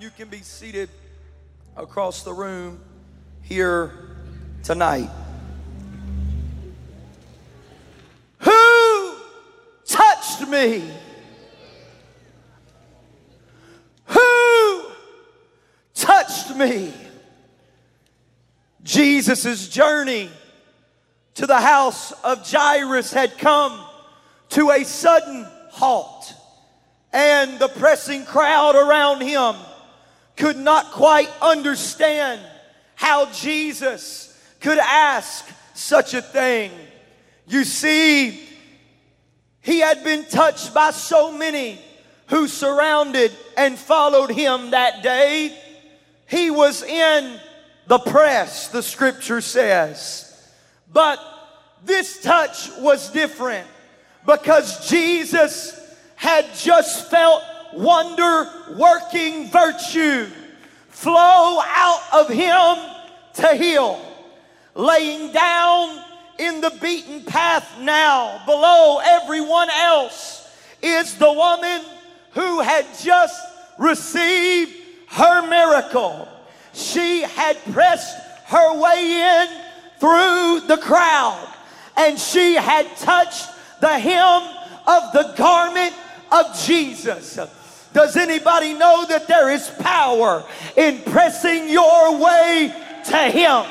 You can be seated across the room here tonight. Who touched me? Who touched me? Jesus' journey to the house of Jairus had come to a sudden halt, and the pressing crowd around him could not quite understand how Jesus could ask such a thing. You see, he had been touched by so many who surrounded and followed him that day. He was in the press, the scripture says. But this touch was different because Jesus had just felt wonder working virtue flow out of him to heal. Laying down in the beaten path now, below everyone else, is the woman who had just received her miracle. She had pressed her way in through the crowd and she had touched the hem of the garment of Jesus. Does anybody know that there is power in pressing your way to Him?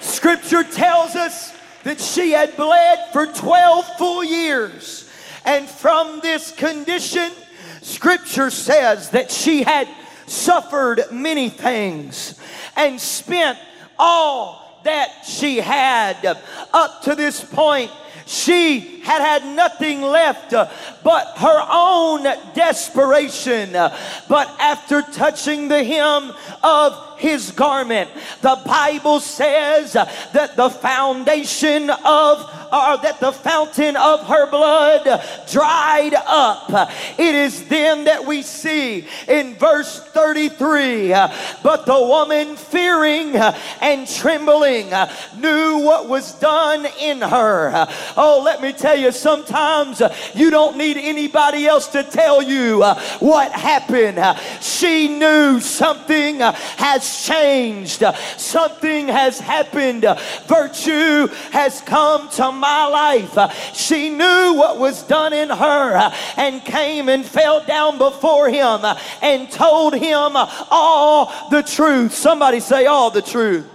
Scripture tells us that she had bled for 12 full years. And from this condition, Scripture says that she had suffered many things and spent all that she had. Up to this point, she had had nothing left uh, but her own desperation. Uh, but after touching the hem of his garment. The Bible says uh, that the foundation of or that the fountain of her blood dried up. It is then that we see in verse 33 uh, but the woman fearing and trembling knew what was done in her. Oh, let me tell you, sometimes uh, you don't need anybody else to tell you uh, what happened. Uh, she knew something has changed, something has happened, virtue has come to my life. She knew what was done in her and came and fell down before him and told him all the truth. Somebody say, all the truth.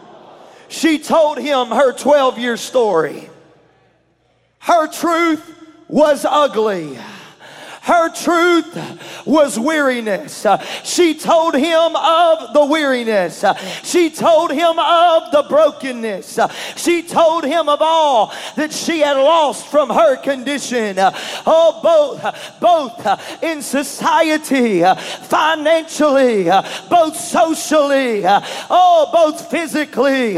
She told him her 12 year story. Her truth was ugly. Her truth was weariness. She told him of the weariness. She told him of the brokenness. She told him of all that she had lost from her condition. Oh, both, both in society, financially, both socially, oh, both physically,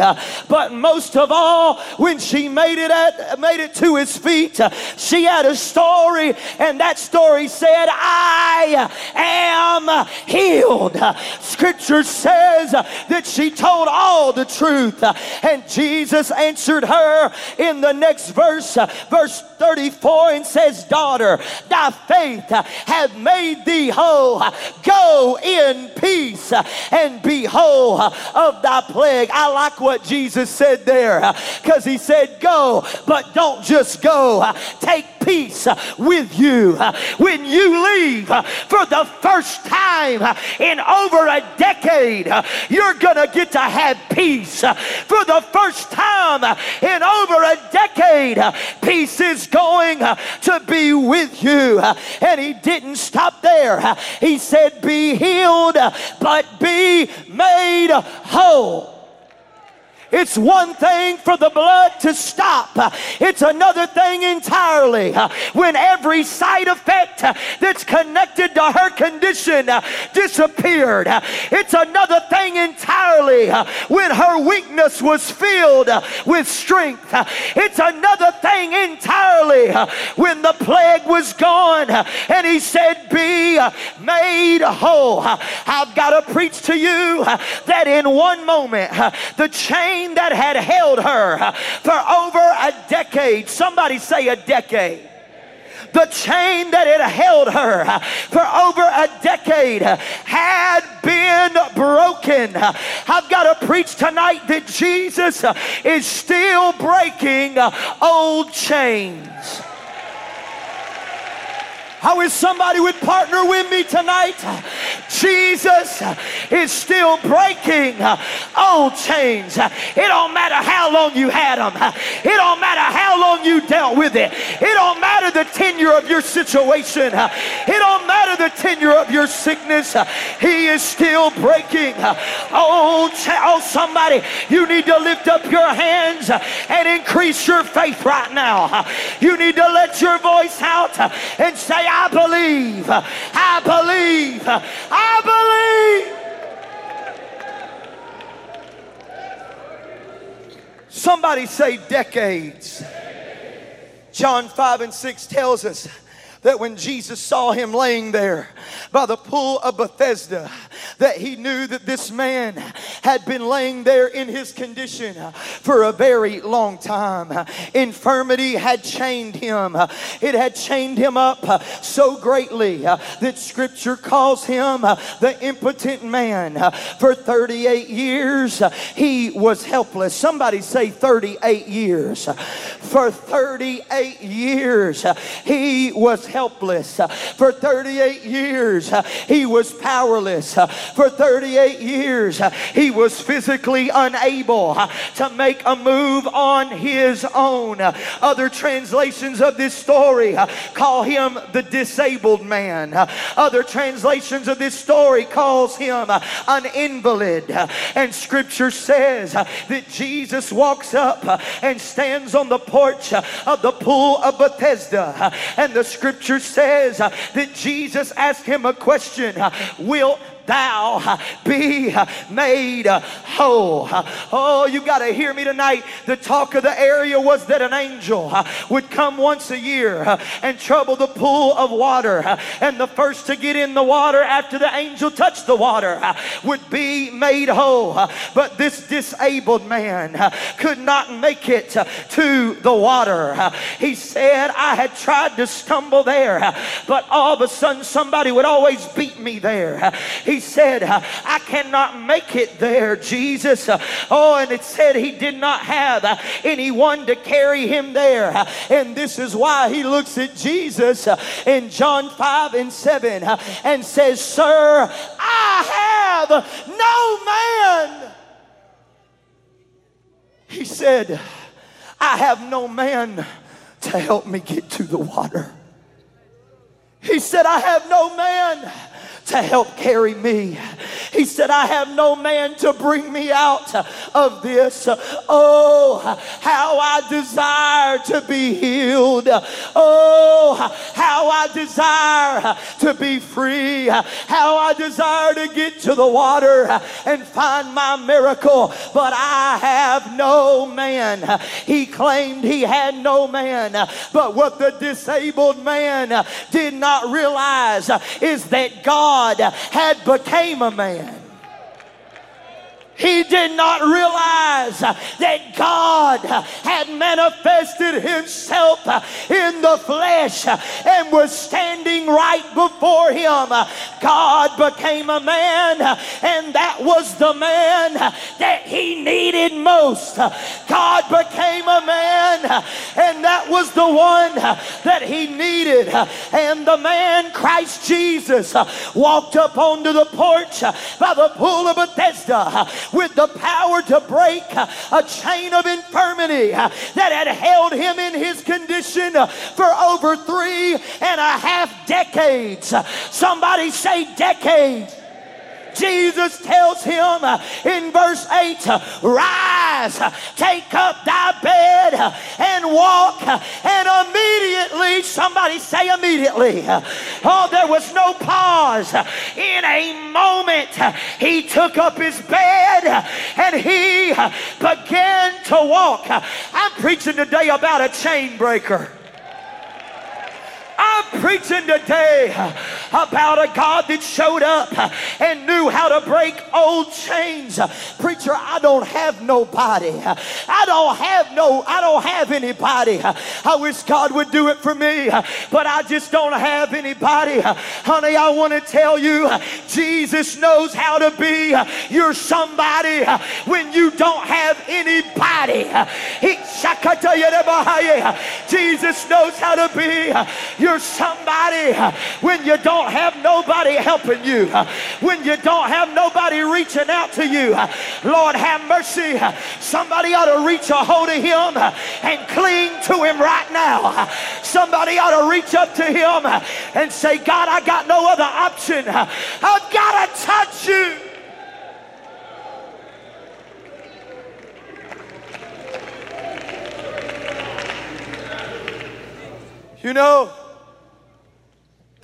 but most of all, when she made it at made it to his feet, she had a story, and that story story said, I am healed. Scripture says that she told all the truth. And Jesus answered her in the next verse, verse 34, and says, Daughter, thy faith have made thee whole. Go in peace and be whole of thy plague. I like what Jesus said there because he said, Go, but don't just go. Take peace uh, with you uh, when you leave uh, for the first time in over a decade. You're going to get to have peace for the first time in over a decade. Peace is going to be with you. And he didn't stop there. He said, Be healed, but be made whole. It's one thing for the blood to stop, it's another thing entirely when every side effect that's connected to her condition disappeared. It's another thing entirely when her weakness was filled with strength. It's another thing entirely when the plague was gone and he said, Be made whole. I've got to preach to you that in one moment the chain chain that had held her for over a decade. Somebody say a decade the chain that had held her for over a decade had been broken. I've got to preach tonight that Jesus is still breaking old chains. I wish somebody would partner with me tonight. Jesus is still breaking old chains. It don't matter how long you had them. It don't matter how long you dealt with it. It don't matter the tenure of your situation. It don't matter the tenure of your sickness. He is still breaking chains. Oh, somebody, you need to lift up your hands and increase your faith right now. You need to let your voice out and say, I believe. I believe. I believe. Somebody say decades. John 5 and 6 tells us that when Jesus saw him laying there by the pool of Bethesda, that he knew that this man had been laying there in his condition for a very long time. Infirmity had chained him, it had chained him up so greatly that scripture calls him the impotent man. For 38 years, he was helpless. Somebody say 38 years. For 38 years, he was helpless. For 38 years, he was powerless. For 38 years, he was physically unable to make a move on his own. Other translations of this story call him the disabled man. Other translations of this story calls him an invalid. And scripture says that Jesus walks up and stands on the porch of the pool of Bethesda. And the scripture says uh, that Jesus asked him a question uh, Will thou be made whole. Oh, you got to hear me tonight. The talk of the area was that an angel would come once a year and trouble the pool of water. And the first to get in the water after the angel touched the water would be made whole. But this disabled man could not make it to the water. He said, I had tried to stumble there, but all of a sudden somebody would always beat me there. He he said, uh, I cannot make it there, Jesus. Uh, oh, and it said he did not have uh, anyone to carry him there. And this is why he looks at Jesus in John 5 and 7 and says, Sir, I have no man. He said, I have no man to help me get to the water. He said, I have no man to help carry me. He said, I have no man to bring me out of this. Oh, how I desire to be healed. Oh, how I desire to be free. How I desire to get to the water and find my miracle. But I have no man. He claimed he had no man. But what the disabled man did not realize is that God God had became a man. He did not realize that God had manifested himself in the flesh and was standing right before him. God became a man, and that was the man that he needed most. God became a man, and that was the one that he needed. And the man, Christ Jesus, walked up onto the porch by the pool of Bethesda with the power to break a chain of infirmity that had held him in his condition for over three and a half decades. Somebody say decades. Jesus tells him in verse 8, Rise, take up thy bed and walk. And immediately, somebody say immediately. Oh, there was no pause. In a moment, he took up his bed and he began to walk. I'm preaching today about a chain breaker. I'm preaching today about a God that showed up and knew how to break old chains. Preacher, I don't have nobody. I don't have no, I don't have anybody. I wish God would do it for me, but I just don't have anybody. Honey, I want to tell you, Jesus knows how to be your somebody when you don't have anybody. Jesus knows how to be your somebody uh, when you don't have nobody helping you, uh, when you don't have nobody reaching out to you. Uh, Lord, have mercy. Somebody ought to reach a hold of him and cling to him right now. Somebody ought to reach up to him and say, God, I got no other option. I've got to touch you. You know,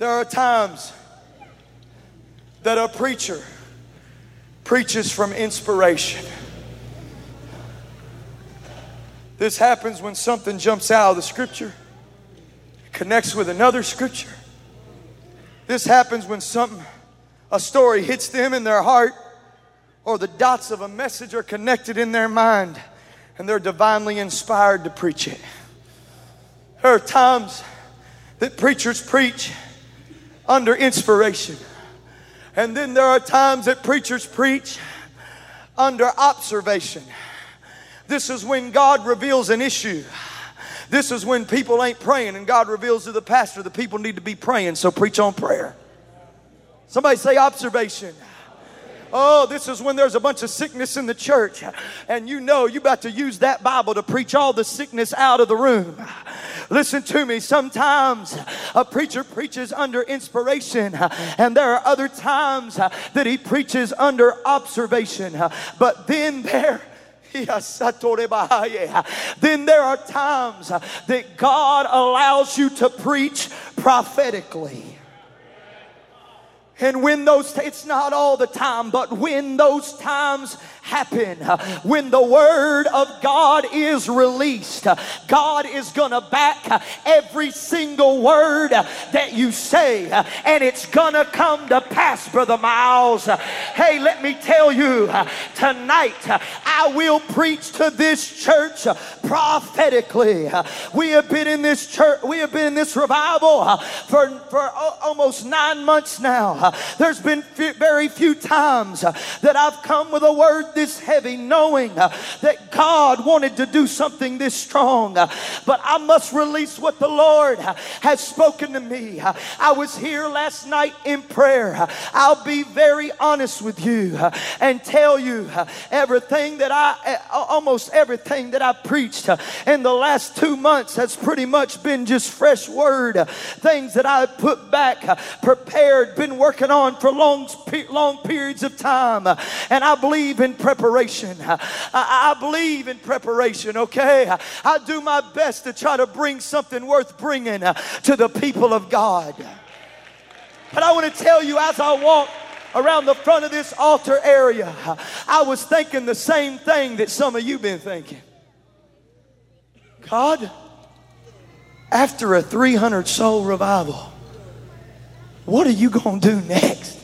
there are times that a preacher preaches from inspiration. This happens when something jumps out of the scripture, connects with another scripture. This happens when something, a story hits them in their heart, or the dots of a message are connected in their mind, and they're divinely inspired to preach it. There are times that preachers preach under inspiration. And then there are times that preachers preach under observation. This is when God reveals an issue. This is when people ain't praying and God reveals to the pastor the people need to be praying, so preach on prayer. Somebody say observation. Oh, this is when there's a bunch of sickness in the church, and you know you about to use that Bible to preach all the sickness out of the room. Listen to me. Sometimes a preacher preaches under inspiration, and there are other times that he preaches under observation. But then there then there are times that God allows you to preach prophetically. And when those, it's not all the time, but when those times happen, when the word of God is released, God is going to back every single word that you say, and it's going to come to pass, Brother Miles. Hey, let me tell you tonight, I will preach to this church prophetically. We have been in this church, we have been in this revival for, for almost nine months now. There's been very few times that I've come with a word this heavy, knowing uh, that God wanted to do something this strong. Uh, but I must release what the Lord uh, has spoken to me. Uh, I was here last night in prayer. Uh, I'll be very honest with you uh, and tell you everything that I, almost everything that I preached in the last two months has pretty much been just fresh word, things that I put back, prepared, been working on for long, long periods of time. And I believe in preparation. I, I believe in preparation, okay? I do my best to try to bring something worth bringing uh, to the people of God. But I want to tell you as I walk around the front of this altar area, I was thinking the same thing that some of you been thinking. God, after a 300 soul revival, what are you going to do next?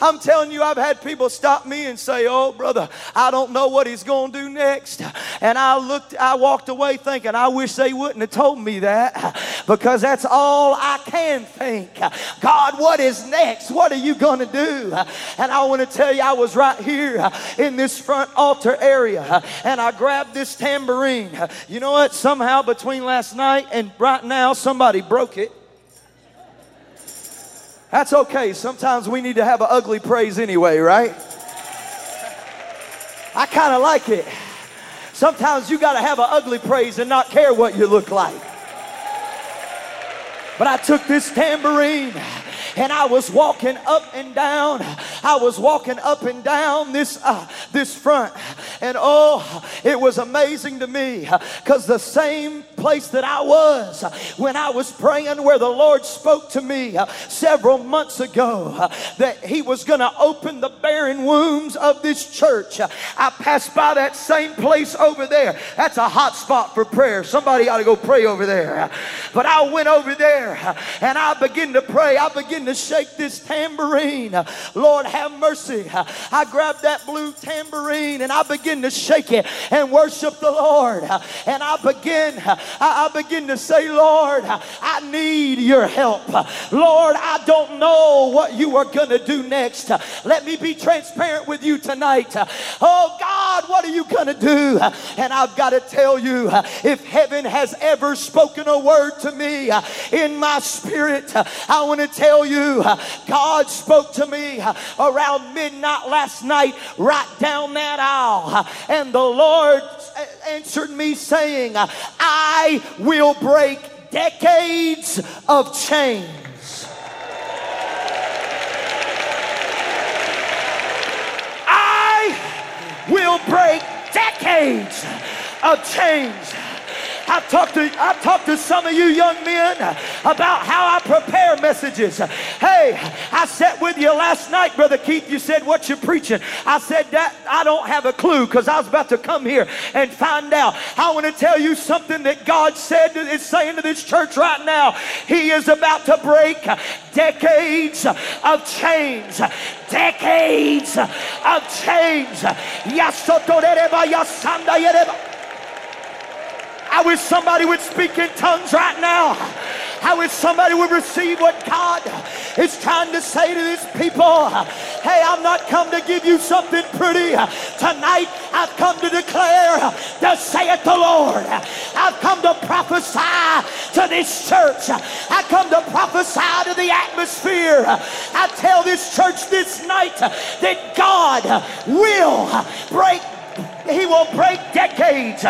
I'm telling you, I've had people stop me and say, Oh, brother, I don't know what he's going to do next. And I looked, I walked away thinking, I wish they wouldn't have told me that because that's all I can think. God, what is next? What are you going to do? And I want to tell you, I was right here in this front altar area and I grabbed this tambourine. You know what? Somehow between last night and right now, somebody broke it. That's okay. Sometimes we need to have an ugly praise anyway, right? I kind of like it. Sometimes you got to have an ugly praise and not care what you look like. But I took this tambourine and I was walking up and down. I was walking up and down this uh, this front, and oh, it was amazing to me because the same place that I was when I was praying, where the Lord spoke to me several months ago that He was going to open the barren wombs of this church. I passed by that same place over there. That's a hot spot for prayer. Somebody ought to go pray over there. But I went over there and I began to pray. I began to shake this tambourine. Lord, have mercy. I grabbed that blue tambourine and I began to shake it and worship the Lord. And I begin, I begin to say, Lord, I need your help. Lord, I don't know what you are going to do next. Let me be transparent with you tonight. Oh God, what are you going to do? And I've got to tell you, if heaven has ever spoken a word to me in my spirit, I want to tell you, God spoke to me around midnight last night, right down that aisle. And the Lord answered me saying, I will break decades of chains. I will break decades of chains. I talked to I talked to some of you young men about how I prepare messages. Hey, I sat with you last night, brother Keith. You said what you're preaching. I said that I don't have a clue because I was about to come here and find out. I want to tell you something that God said is saying to this church right now. He is about to break decades of chains. Decades of chains. I wish somebody would speak in tongues right now. I wish somebody would receive what God is trying to say to these people. Hey, I'm not come to give you something pretty. Tonight, I've come to declare, say it the Lord. I've come to prophesy to this church. I come to prophesy to the atmosphere. I tell this church this night that God will break he will break decades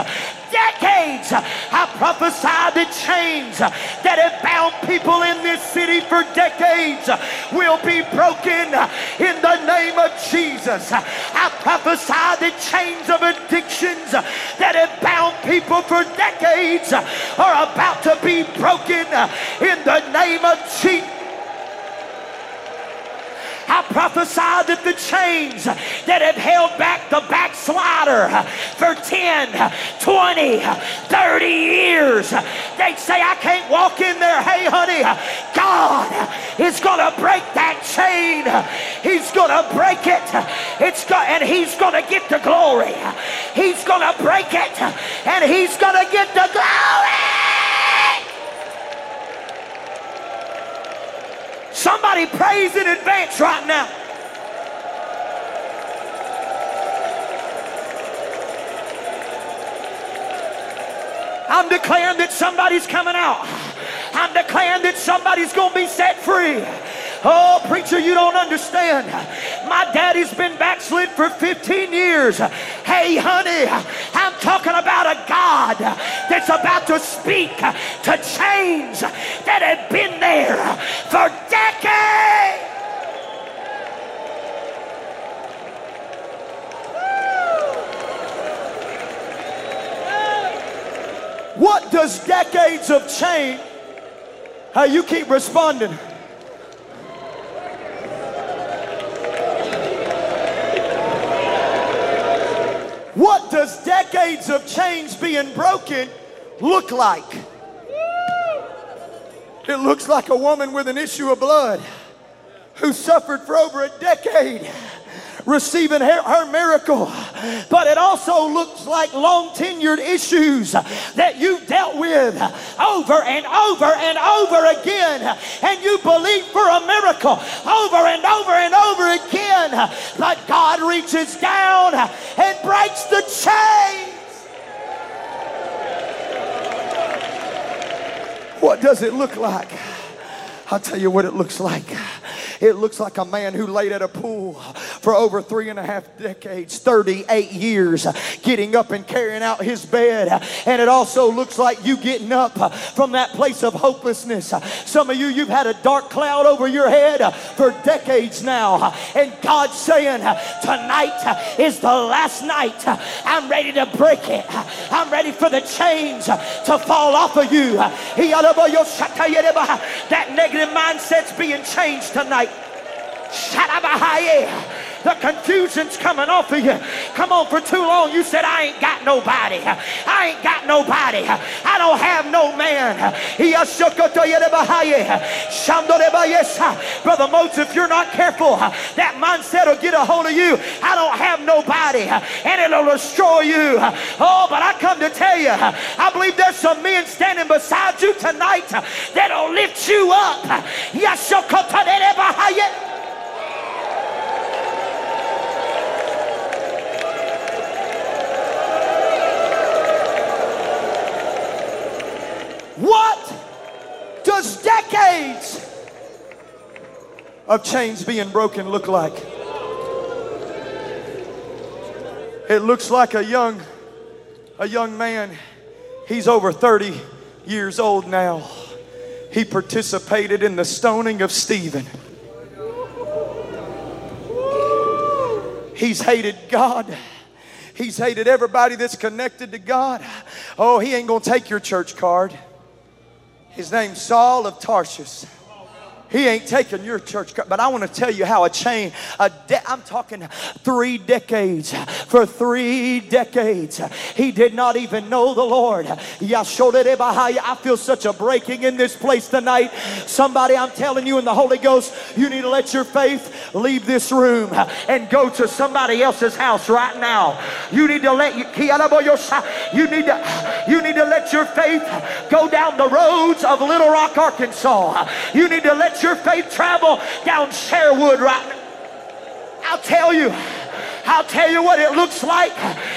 decades. I prophesy the chains that have bound people in this city for decades will be broken in the name of Jesus. I prophesy the chains of addictions that have bound people for decades are about to be broken in the name of Jesus. I prophesy that the chains that have held back the backslider for 10, 20, 30 years—they'd say, I can't walk in there. Hey, honey, God is going to break that chain. He's going to break it. It's go- and he's going to get the glory. He's going to break it and he's going to get the glory. Somebody praise in advance right now. I'm declaring that somebody's coming out. I'm declaring that somebody's going to be set free. Oh, preacher, you don't understand. My daddy's been backslid for 15 years. Hey, honey, I'm talking about a God that's about to speak to chains that have been there for decades. What does decades of change? How you keep responding? What does decades of chains being broken look like? It looks like a woman with an issue of blood who suffered for over a decade receiving her, her, miracle. But it also looks like long tenured issues that you've dealt with over and over and over again. And you believe for a miracle over and over and over again. But God reaches down and breaks the chains. What does it look like? I'll tell you what it looks like. It looks like a man who laid at a pool for over three and a half decades, 38 years, getting up and carrying out his bed. And it also looks like you getting up from that place of hopelessness. Some of you, you've had a dark cloud over your head for decades now. And God's saying, Tonight is the last night. I'm ready to break it. I'm ready for the chains to fall off of you. That negative mindset's being changed tonight. The confusion's coming off of you. Come on, for too long you said, I ain't got nobody. I ain't got nobody. I don't have no man. Brother Motes, if you're not careful, that mindset will get a hold of you. I don't have nobody, and it'll destroy you. Oh, but I come to tell you, I believe there's some men standing beside you tonight that'll lift you up. What does decades of chains being broken look like? It looks like a young a young man. He's over 30 years old now. He participated in the stoning of Stephen. He's hated God. He's hated everybody that's connected to God. Oh, he ain't going to take your church card. His name's Saul of Tarsus. He ain't taking your church, but I want to tell you how a chain, a de- I'm talking three decades. For three decades, he did not even know the Lord. I feel such a breaking in this place tonight. Somebody, I'm telling you in the Holy Ghost, you need to let your faith leave this room and go to somebody else's house right now. You need to let you, you need to, you need to let your faith go down the roads of Little Rock, Arkansas. You need to let your faith travel down Sherwood right now. I'll tell you. I'll tell you what it looks like.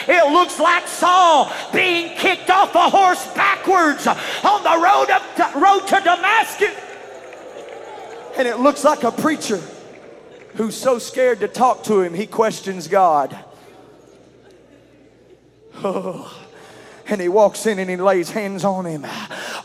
It looks like Saul being kicked off a horse backwards on the road, road to Damascus. And it looks like a preacher who's so scared to talk to him, he questions God. Oh. And he walks in and he lays hands on him.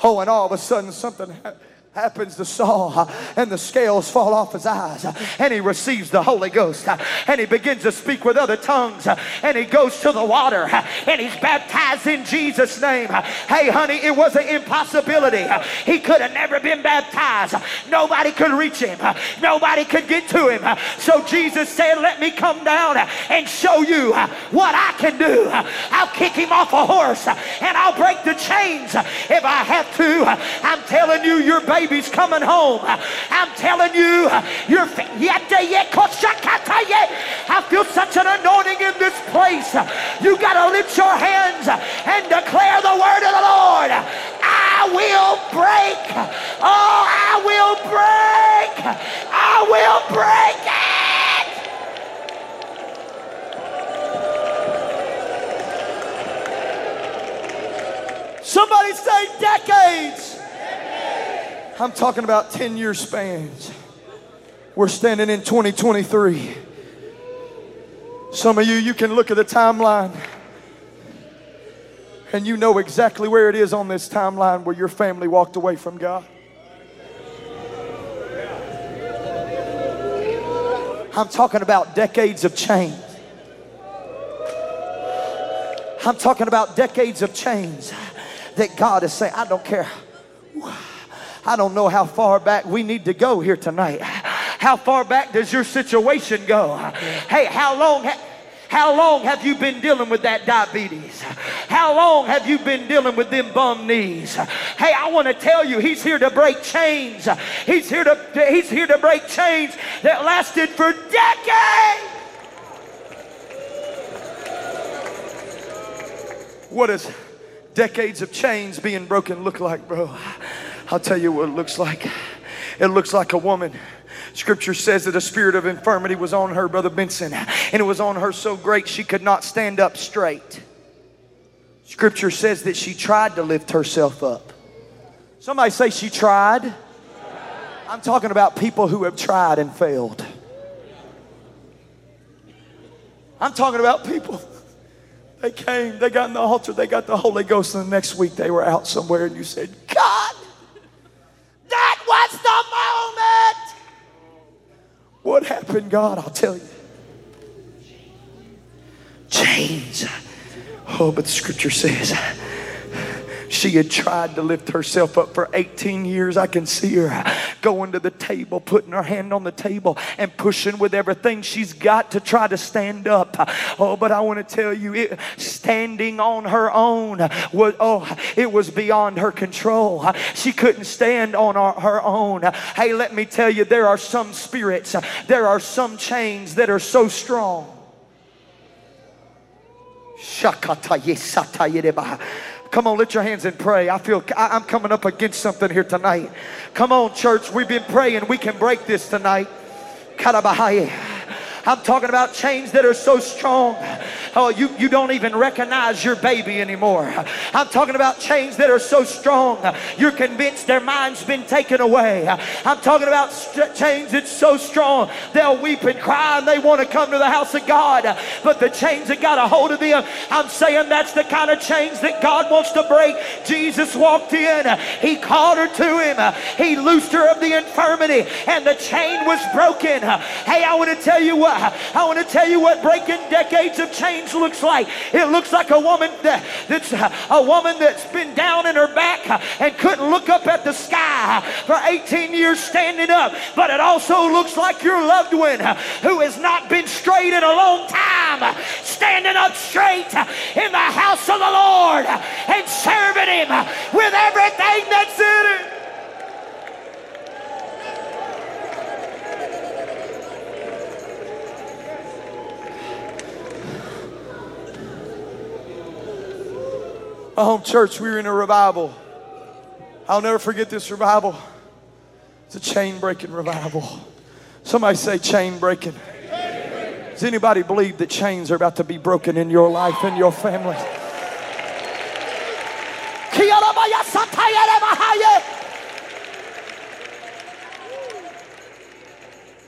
Oh, and all of a sudden something happens happens to Saul uh, and the scales fall off his eyes uh, and he receives the Holy Ghost uh, and he begins to speak with other tongues and he goes to the water and he's baptized in Jesus name. Hey honey it was an impossibility. He could have never been baptized. Nobody could reach him. Nobody could get to him. So Jesus said let me come down and show you what I can do. I'll kick him off a horse and I'll break the chains. If I have to I'm telling you your baby baby's coming home. I'm telling you, you're yet. I feel such an anointing in this place. You got to lift your hands and declare the word of the Lord. I will break. Oh, I will break. I will break it. Somebody say decades. I'm talking about 10 year spans. We're standing in 2023. Some of you, you can look at the timeline and you know exactly where it is on this timeline where your family walked away from God. I'm talking about decades of change. I'm talking about decades of change that God is saying, I don't care. I don't know how far back we need to go here tonight. How far back does your situation go? Hey, how long? Ha- how long have you been dealing with that diabetes? How long have you been dealing with them bum knees? Hey, I want to tell you, he's here to break chains. He's here to he's here to break chains that lasted for decades. What does decades of chains being broken look like, bro? I'll tell you what it looks like. It looks like a woman. Scripture says that a spirit of infirmity was on her, Brother Benson, and it was on her so great she could not stand up straight. Scripture says that she tried to lift herself up. Somebody say she tried. I'm talking about people who have tried and failed. I'm talking about people. They came, they got in the altar, they got the Holy Ghost, and the next week they were out somewhere, and you said, God, that was the moment. What happened, God? I'll tell you. Chains. Oh, but the scripture says, she had tried to lift herself up for 18 years. I can see her going to the table, putting her hand on the table, and pushing with everything she's got to try to stand up. Oh, but I want to tell you, it, standing on her own was oh, it was beyond her control. She couldn't stand on her, her own. Hey, let me tell you, there are some spirits, there are some chains that are so strong. Shakata yesata yereba. Come on, lift your hands and pray. I feel I- I'm coming up against something here tonight. Come on, church. We've been praying. We can break this tonight. Karabahaye. I'm talking about chains that are so strong. Oh, you, you don't even recognize your baby anymore. I'm talking about chains that are so strong. You're convinced their mind's been taken away. I'm talking about st- chains that's so strong. They'll weep and cry and they want to come to the house of God. But the chains that got a hold of them, I'm saying that's the kind of chains that God wants to break. Jesus walked in. He called her to him. He loosed her of the infirmity and the chain was broken. Hey, I want to tell you what I want to tell you what breaking decades of chains looks like. It looks like a woman that, that's a woman that's been down in her back and couldn't look up at the sky for 18 years standing up. But it also looks like your loved one who has not been straight in a long time, standing up straight in the house of the Lord and serving Him with everything that's in it. My home church, we were in a revival. I'll never forget this revival. It's a chain breaking revival. Somebody say chain breaking. Does anybody believe that chains are about to be broken in your life and your family?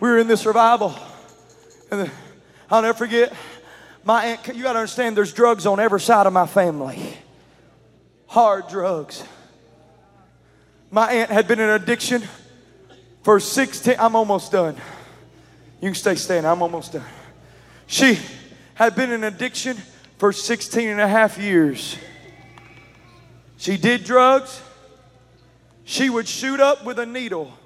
We were in this revival, and I'll never forget. My aunt, you got to understand, there's drugs on every side of my family hard drugs. My aunt had been in addiction for 16, I'm almost done. You can stay standing, I'm almost done. She had been in addiction for 16 and a half years. She did drugs. She would shoot up with a needle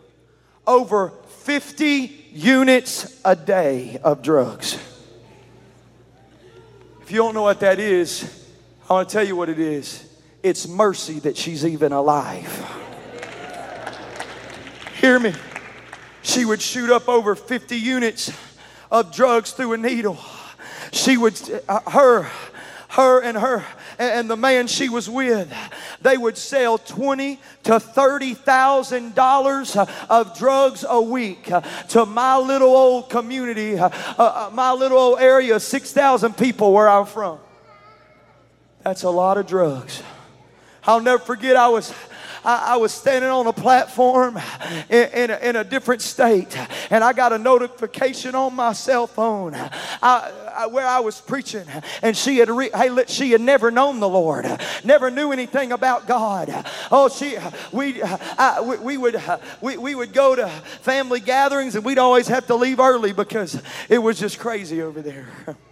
over 50 units a day of drugs. If you don't know what that is, I want to tell you what it is. It's mercy that she's even alive. Hear me. She would shoot up over 50 units of drugs through a needle. She would, uh, her, her and her and the man she was with, they would sell twenty to thirty thousand dollars of drugs a week to my little old community, uh, uh, my little old area, six thousand people where I'm from. That's a lot of drugs. I'll never forget, I was. I, I was standing on a platform in, in, a, in, a, different state, and I got a notification on my cell phone I, I, where I was preaching, and she had re, hey, she had never known the Lord, never knew anything about God. Oh, she we we, we, would we, we would go to family gatherings, and we'd always have to leave early because it was just crazy over there.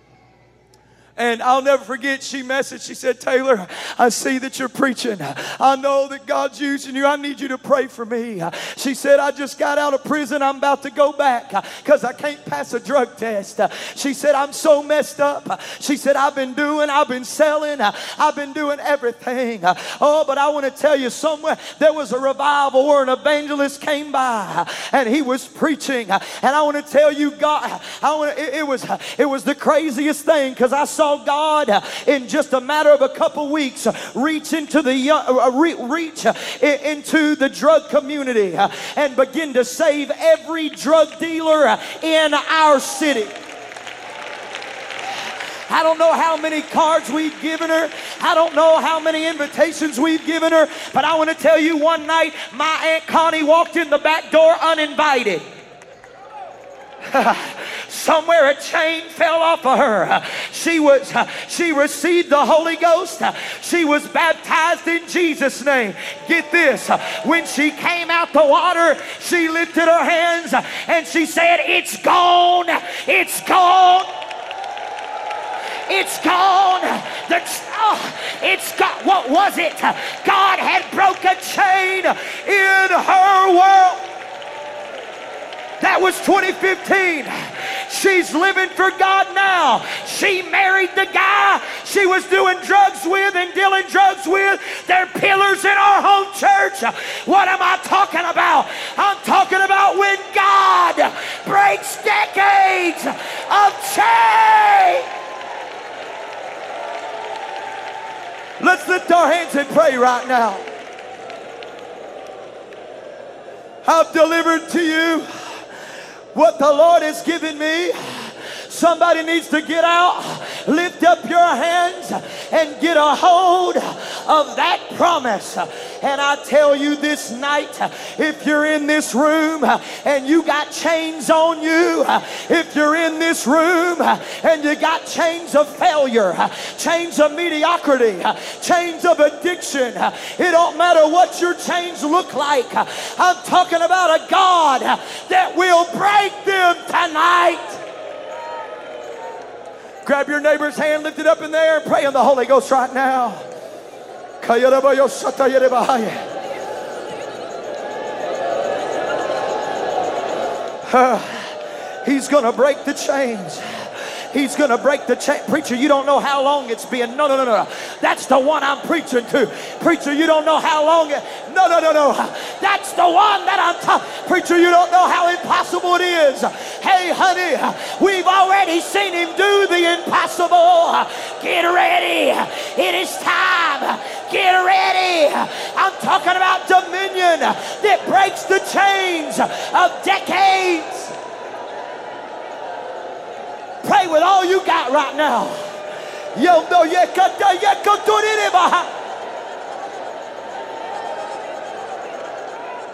And I'll never forget, she messaged, she said, Taylor, I see that you're preaching. I know that God's using you. I need you to pray for me. She said, I just got out of prison. I'm about to go back because I can't pass a drug test. She said, I'm so messed up. She said, I've been doing, I've been selling, I've been doing everything. Oh, but I want to tell you somewhere there was a revival where an evangelist came by and he was preaching. And I want to tell you, God, I want it, it was it was the craziest thing because I saw saw God in just a matter of a couple weeks reach into the uh, reach into the drug community and begin to save every drug dealer in our city. I don't know how many cards we've given her. I don't know how many invitations we've given her. But I want to tell you one night, my Aunt Connie walked in the back door uninvited. somewhere a chain fell off of her. She was she received the Holy Ghost. She was baptized in Jesus' name. Get this. When she came out the water, she lifted her hands and she said, It's gone. It's gone. It's gone. The, oh, it's got, what was it? God had broke a chain in her world. That was 2015. She's living for God now. She married the guy she was doing drugs with and dealing drugs with. They're pillars in our home church. What am I talking about? I'm talking about when God breaks decades of chain. Let's lift our hands and pray right now. I've delivered to you what the Lord has given me. Somebody needs to get out, lift up your hands, and get a hold of that promise. And I tell you this night, if you're in this room and you got chains on you, if you're in this room and you got chains of failure, chains of mediocrity, chains of addiction, it don't matter what your chains look like. I'm talking about a God that will break them tonight. Grab your neighbor's hand, lift it up in there, and pray in the Holy Ghost right now. he's going to break the chains. He's going to break the chain. Preacher, you don't know how long it's been. No, no, no, no. That's the one I'm preaching to. Preacher, you don't know how long it. No, no, no, no. That's the one that I'm talking. Preacher, you don't know how impossible it is. Hey, honey, we've already seen him do the impossible. Get ready. It is time. Get ready. I'm talking about dominion that breaks the chains of decades. Pray with all you got right now. Uh-huh.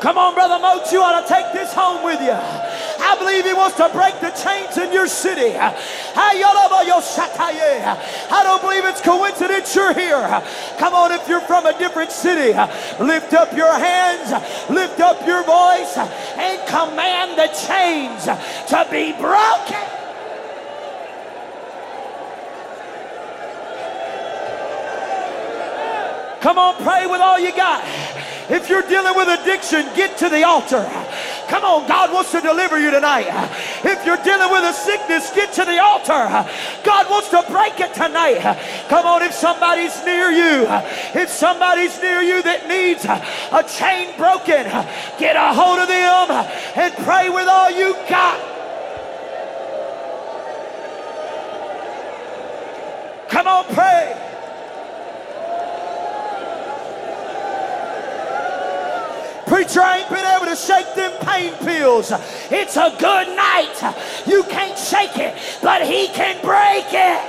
Come on, Brother Moat, you ought to take this home with you. I believe he wants to break the chains in your city. I don't believe it's coincidence you're here. Come on, if you're from a different city, lift up your hands, lift up your voice, and command the chains to be broken. Come on, pray with all you got. If you're dealing with addiction, get to the altar. Come on, God wants to deliver you tonight. If you're dealing with a sickness, get to the altar. God wants to break it tonight. Come on, if somebody's near you, if somebody's near you that needs a chain broken, get a hold of them and pray with all you got. Come on, pray. Preacher, ain't been able to shake them pain pills. It's a good night. You can't shake it, but He can break it.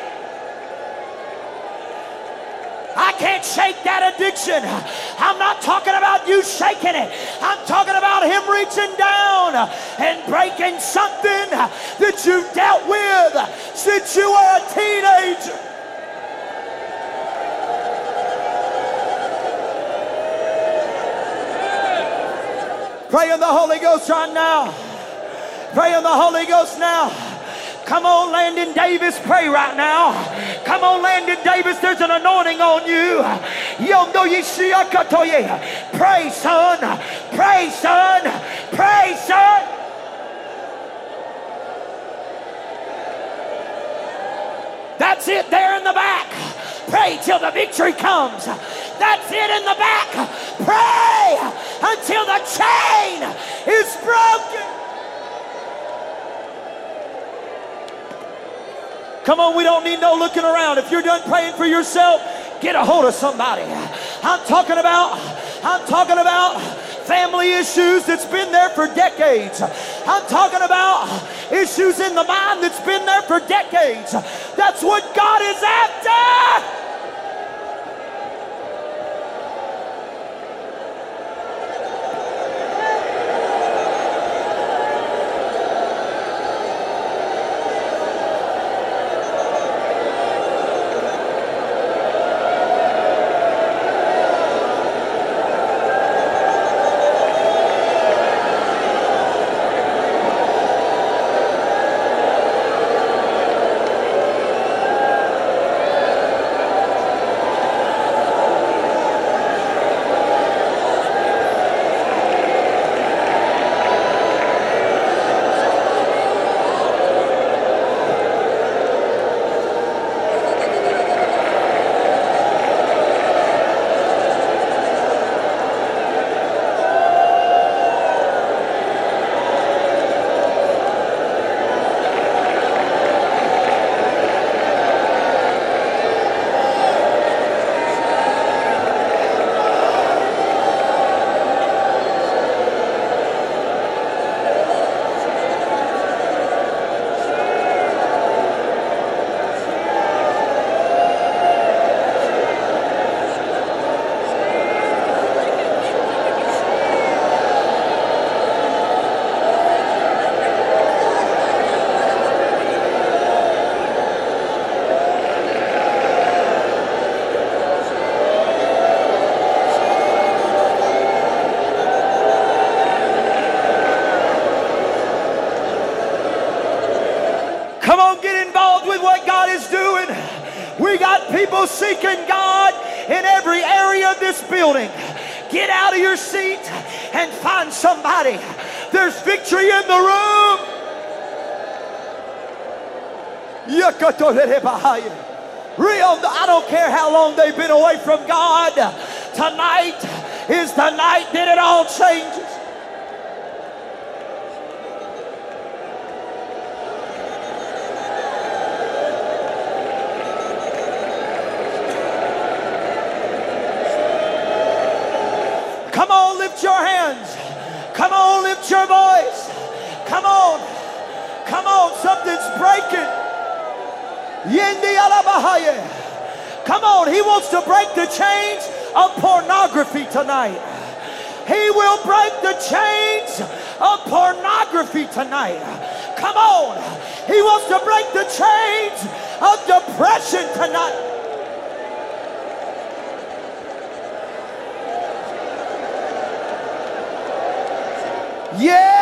I can't shake that addiction. I'm not talking about you shaking it. I'm talking about him reaching down and breaking something that you've dealt with since you were a teenager. Pray in the Holy Ghost right now. Pray in the Holy Ghost now. Come on, Landon Davis, pray right now. Come on, Landon Davis, there's an anointing on you. Pray, son. Pray, son. Pray, son. That's it there in the back. Pray till the victory comes. That's it in the back. Pray until the chain is broken. Come on, we don't need no looking around. If you're done praying for yourself, get a hold of somebody. I'm talking about, I'm talking about family issues that's been there for decades. I'm talking about issues in the mind that's been there for decades. That's what God is after. Real, I don't care how long they've been away from God. Tonight is the night that it all changes. Come on, he wants to break the chains of pornography tonight. He will break the chains of pornography tonight. Come on. He wants to break the chains of depression tonight. Yes!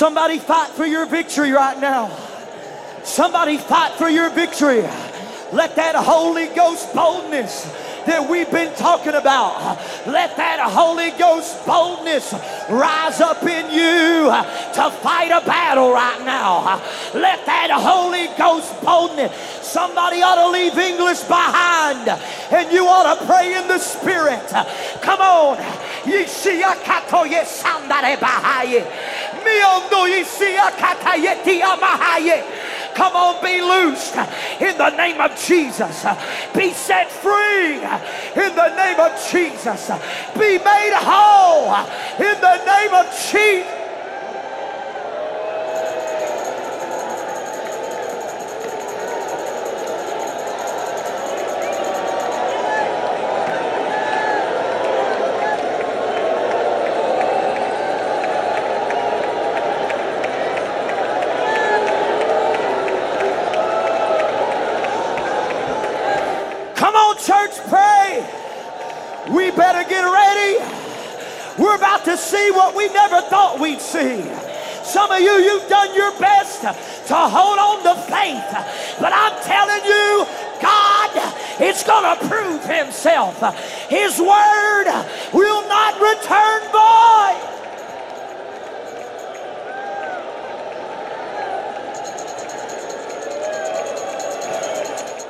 Somebody fight for your victory right now. Somebody fight for your victory. Let that Holy Ghost boldness that we've been talking about. Let that Holy Ghost boldness rise up in you to fight a battle right now. Let that Holy Ghost boldness, somebody ought to leave English behind and you ought to pray in the Spirit. Come on. Come on, be loosed in the name of Jesus. Be set free in the name of Jesus. Be made whole in the name of Jesus. See what we never thought we'd see. Some of you, you've done your best to hold on to faith. But I'm telling you, God is going to prove himself. His word will not return void.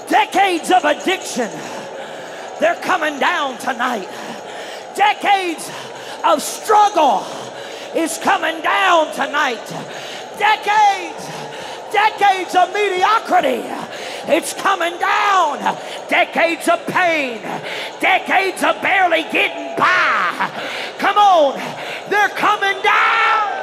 Decades of addiction, they're coming down tonight. Decades of struggle is coming down tonight. Decades, decades of mediocrity, it's coming down. Decades of pain, decades of barely getting by. Come on, they're coming down.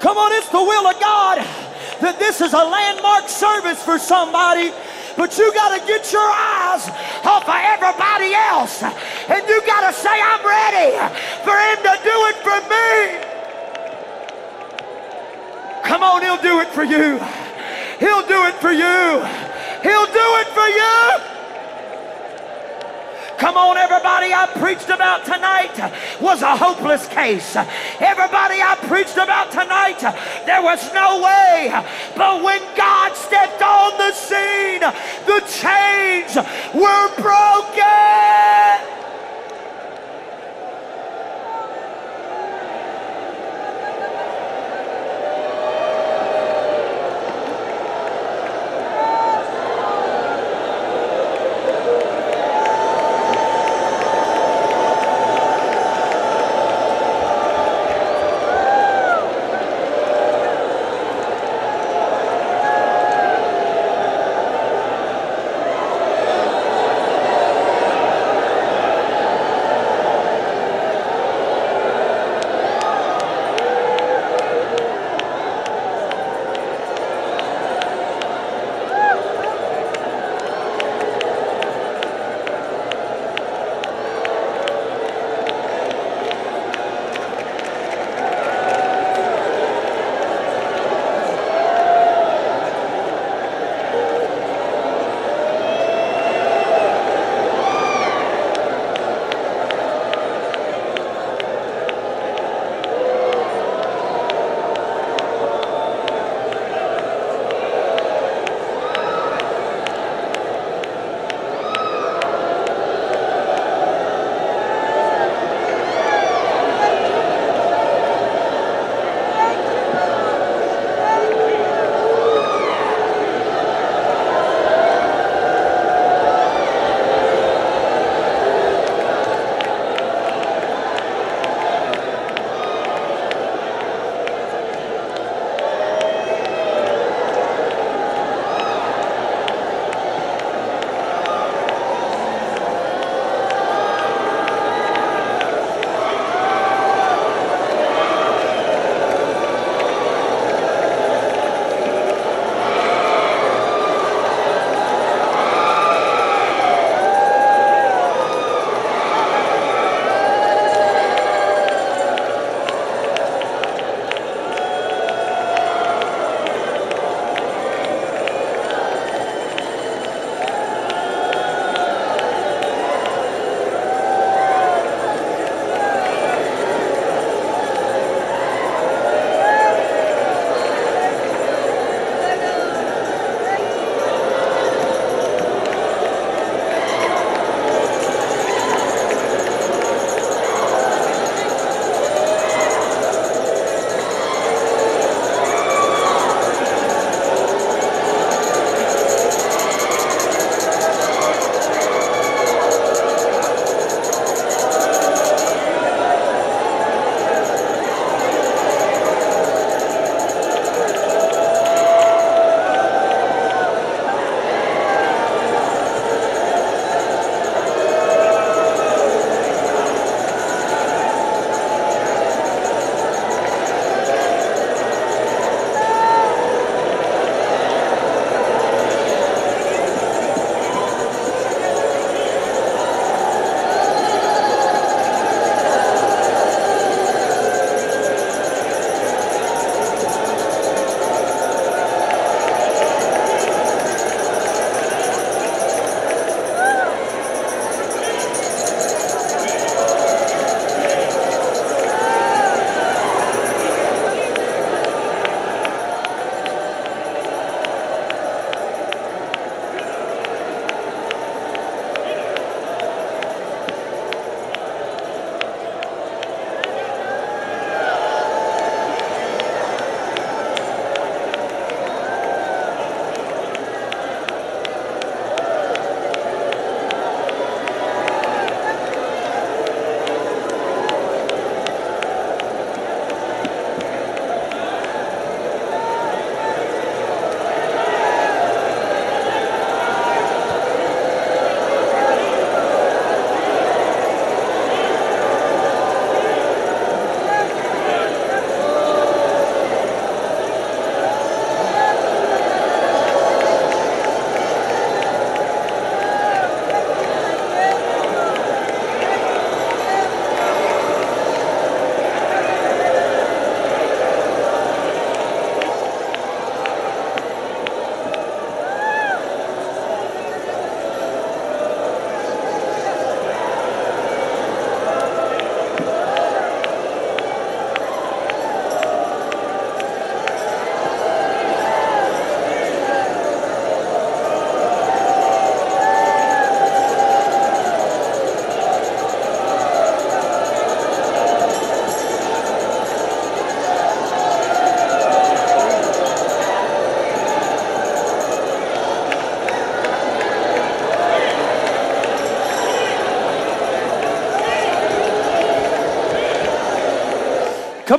Come on, it's the will of God that this is a landmark service for somebody. But you got to get your eyes off of everybody else. And you got to say, I'm ready for him to do it for me. Come on, he'll do it for you. He'll do it for you. He'll do it for you. Come on, everybody I preached about tonight was a hopeless case. Everybody I preached about tonight, there was no way. But when God stepped on the scene, the chains were broken.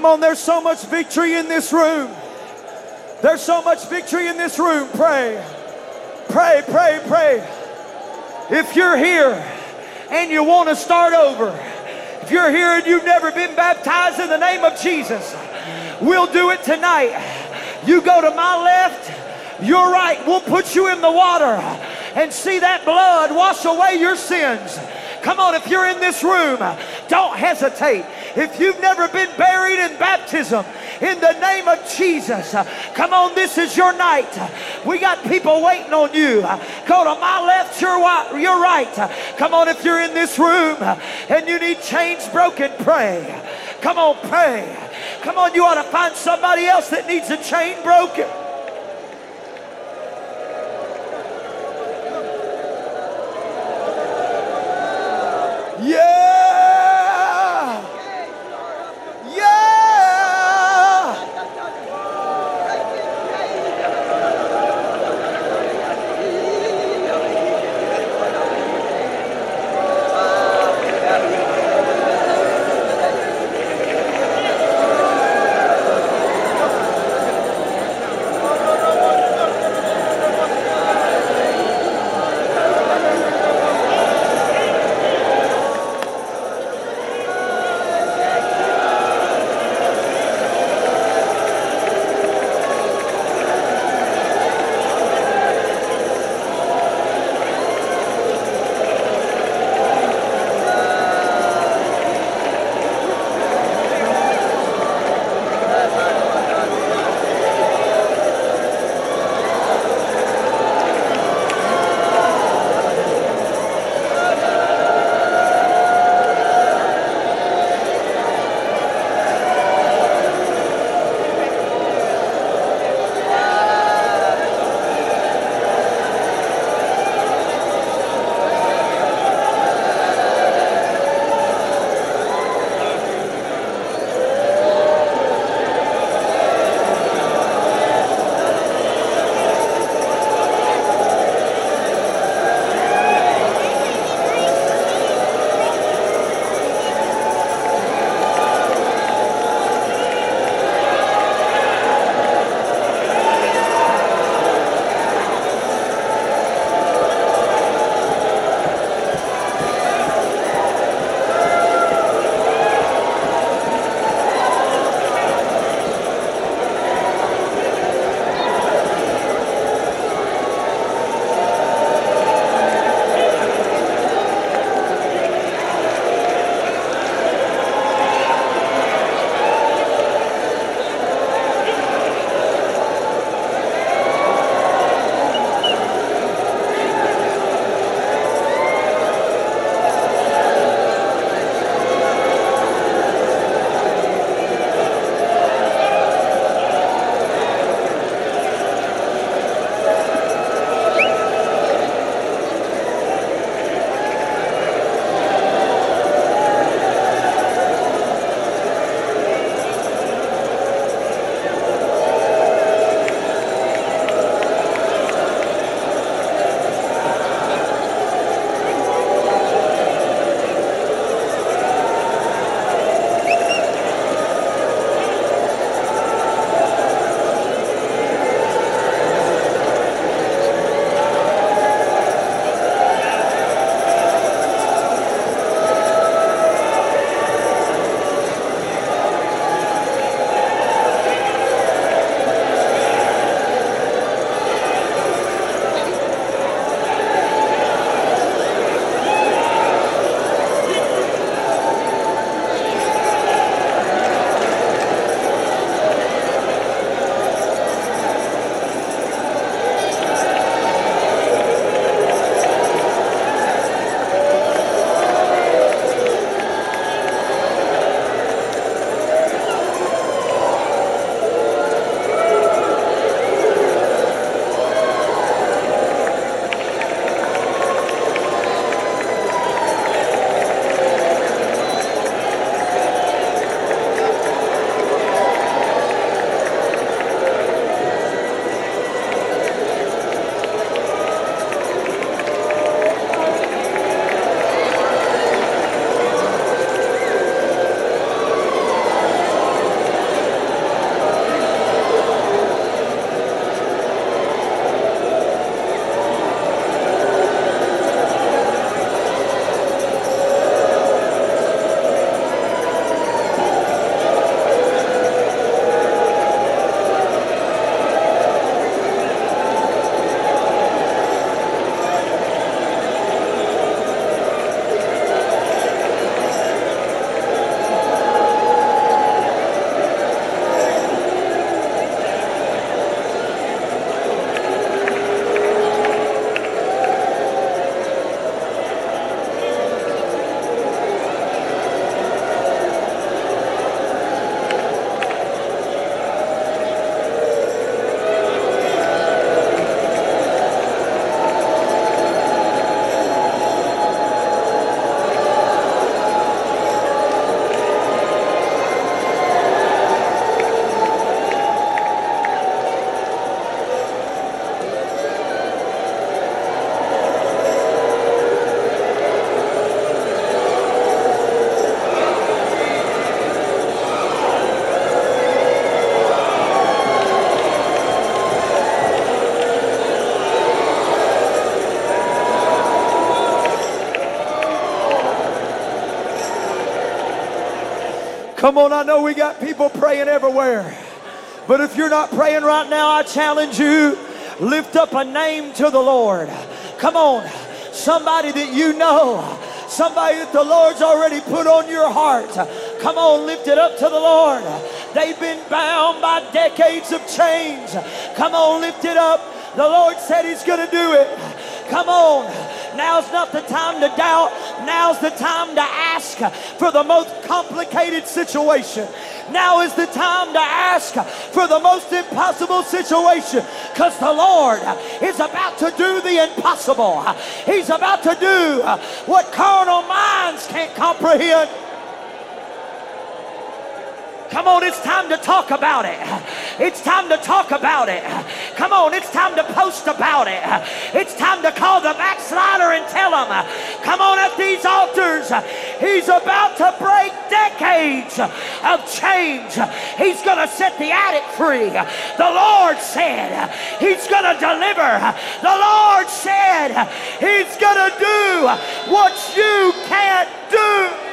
Come on, there's so much victory in this room. There's so much victory in this room. Pray. Pray, pray, pray. If you're here and you want to start over, if you're here and you've never been baptized in the name of Jesus, we'll do it tonight. You go to my left, you're right. We'll put you in the water and see that blood wash away your sins. Come on, if you're in this room, don't hesitate. If you've never been buried in baptism, in the name of Jesus, uh, come on, this is your night. Uh, we got people waiting on you. Uh, go to my left, your, your right. Come on, if you're in this room and you need chains broken, pray. Come on, pray. Come on, you ought to find somebody else that needs a chain broken. Come on, I know we got people praying everywhere. But if you're not praying right now, I challenge you lift up a name to the Lord. Come on, somebody that you know, somebody that the Lord's already put on your heart. Come on, lift it up to the Lord. They've been bound by decades of chains. Come on, lift it up. The Lord said He's going to do it. Come on. Now's not the time to doubt. Now's the time to ask for the most complicated situation. Now is the time to ask for the most impossible situation because the Lord is about to do the impossible. He's about to do what carnal minds can't comprehend. Come on, it's time to talk about it. It's time to talk about it. Come on, it's time to post about it. It's time to call the backslider and tell them, come on at these altars. He's about to break decades of change. He's going to set the addict free. The Lord said he's going to deliver. The Lord said he's going to do what you can't do.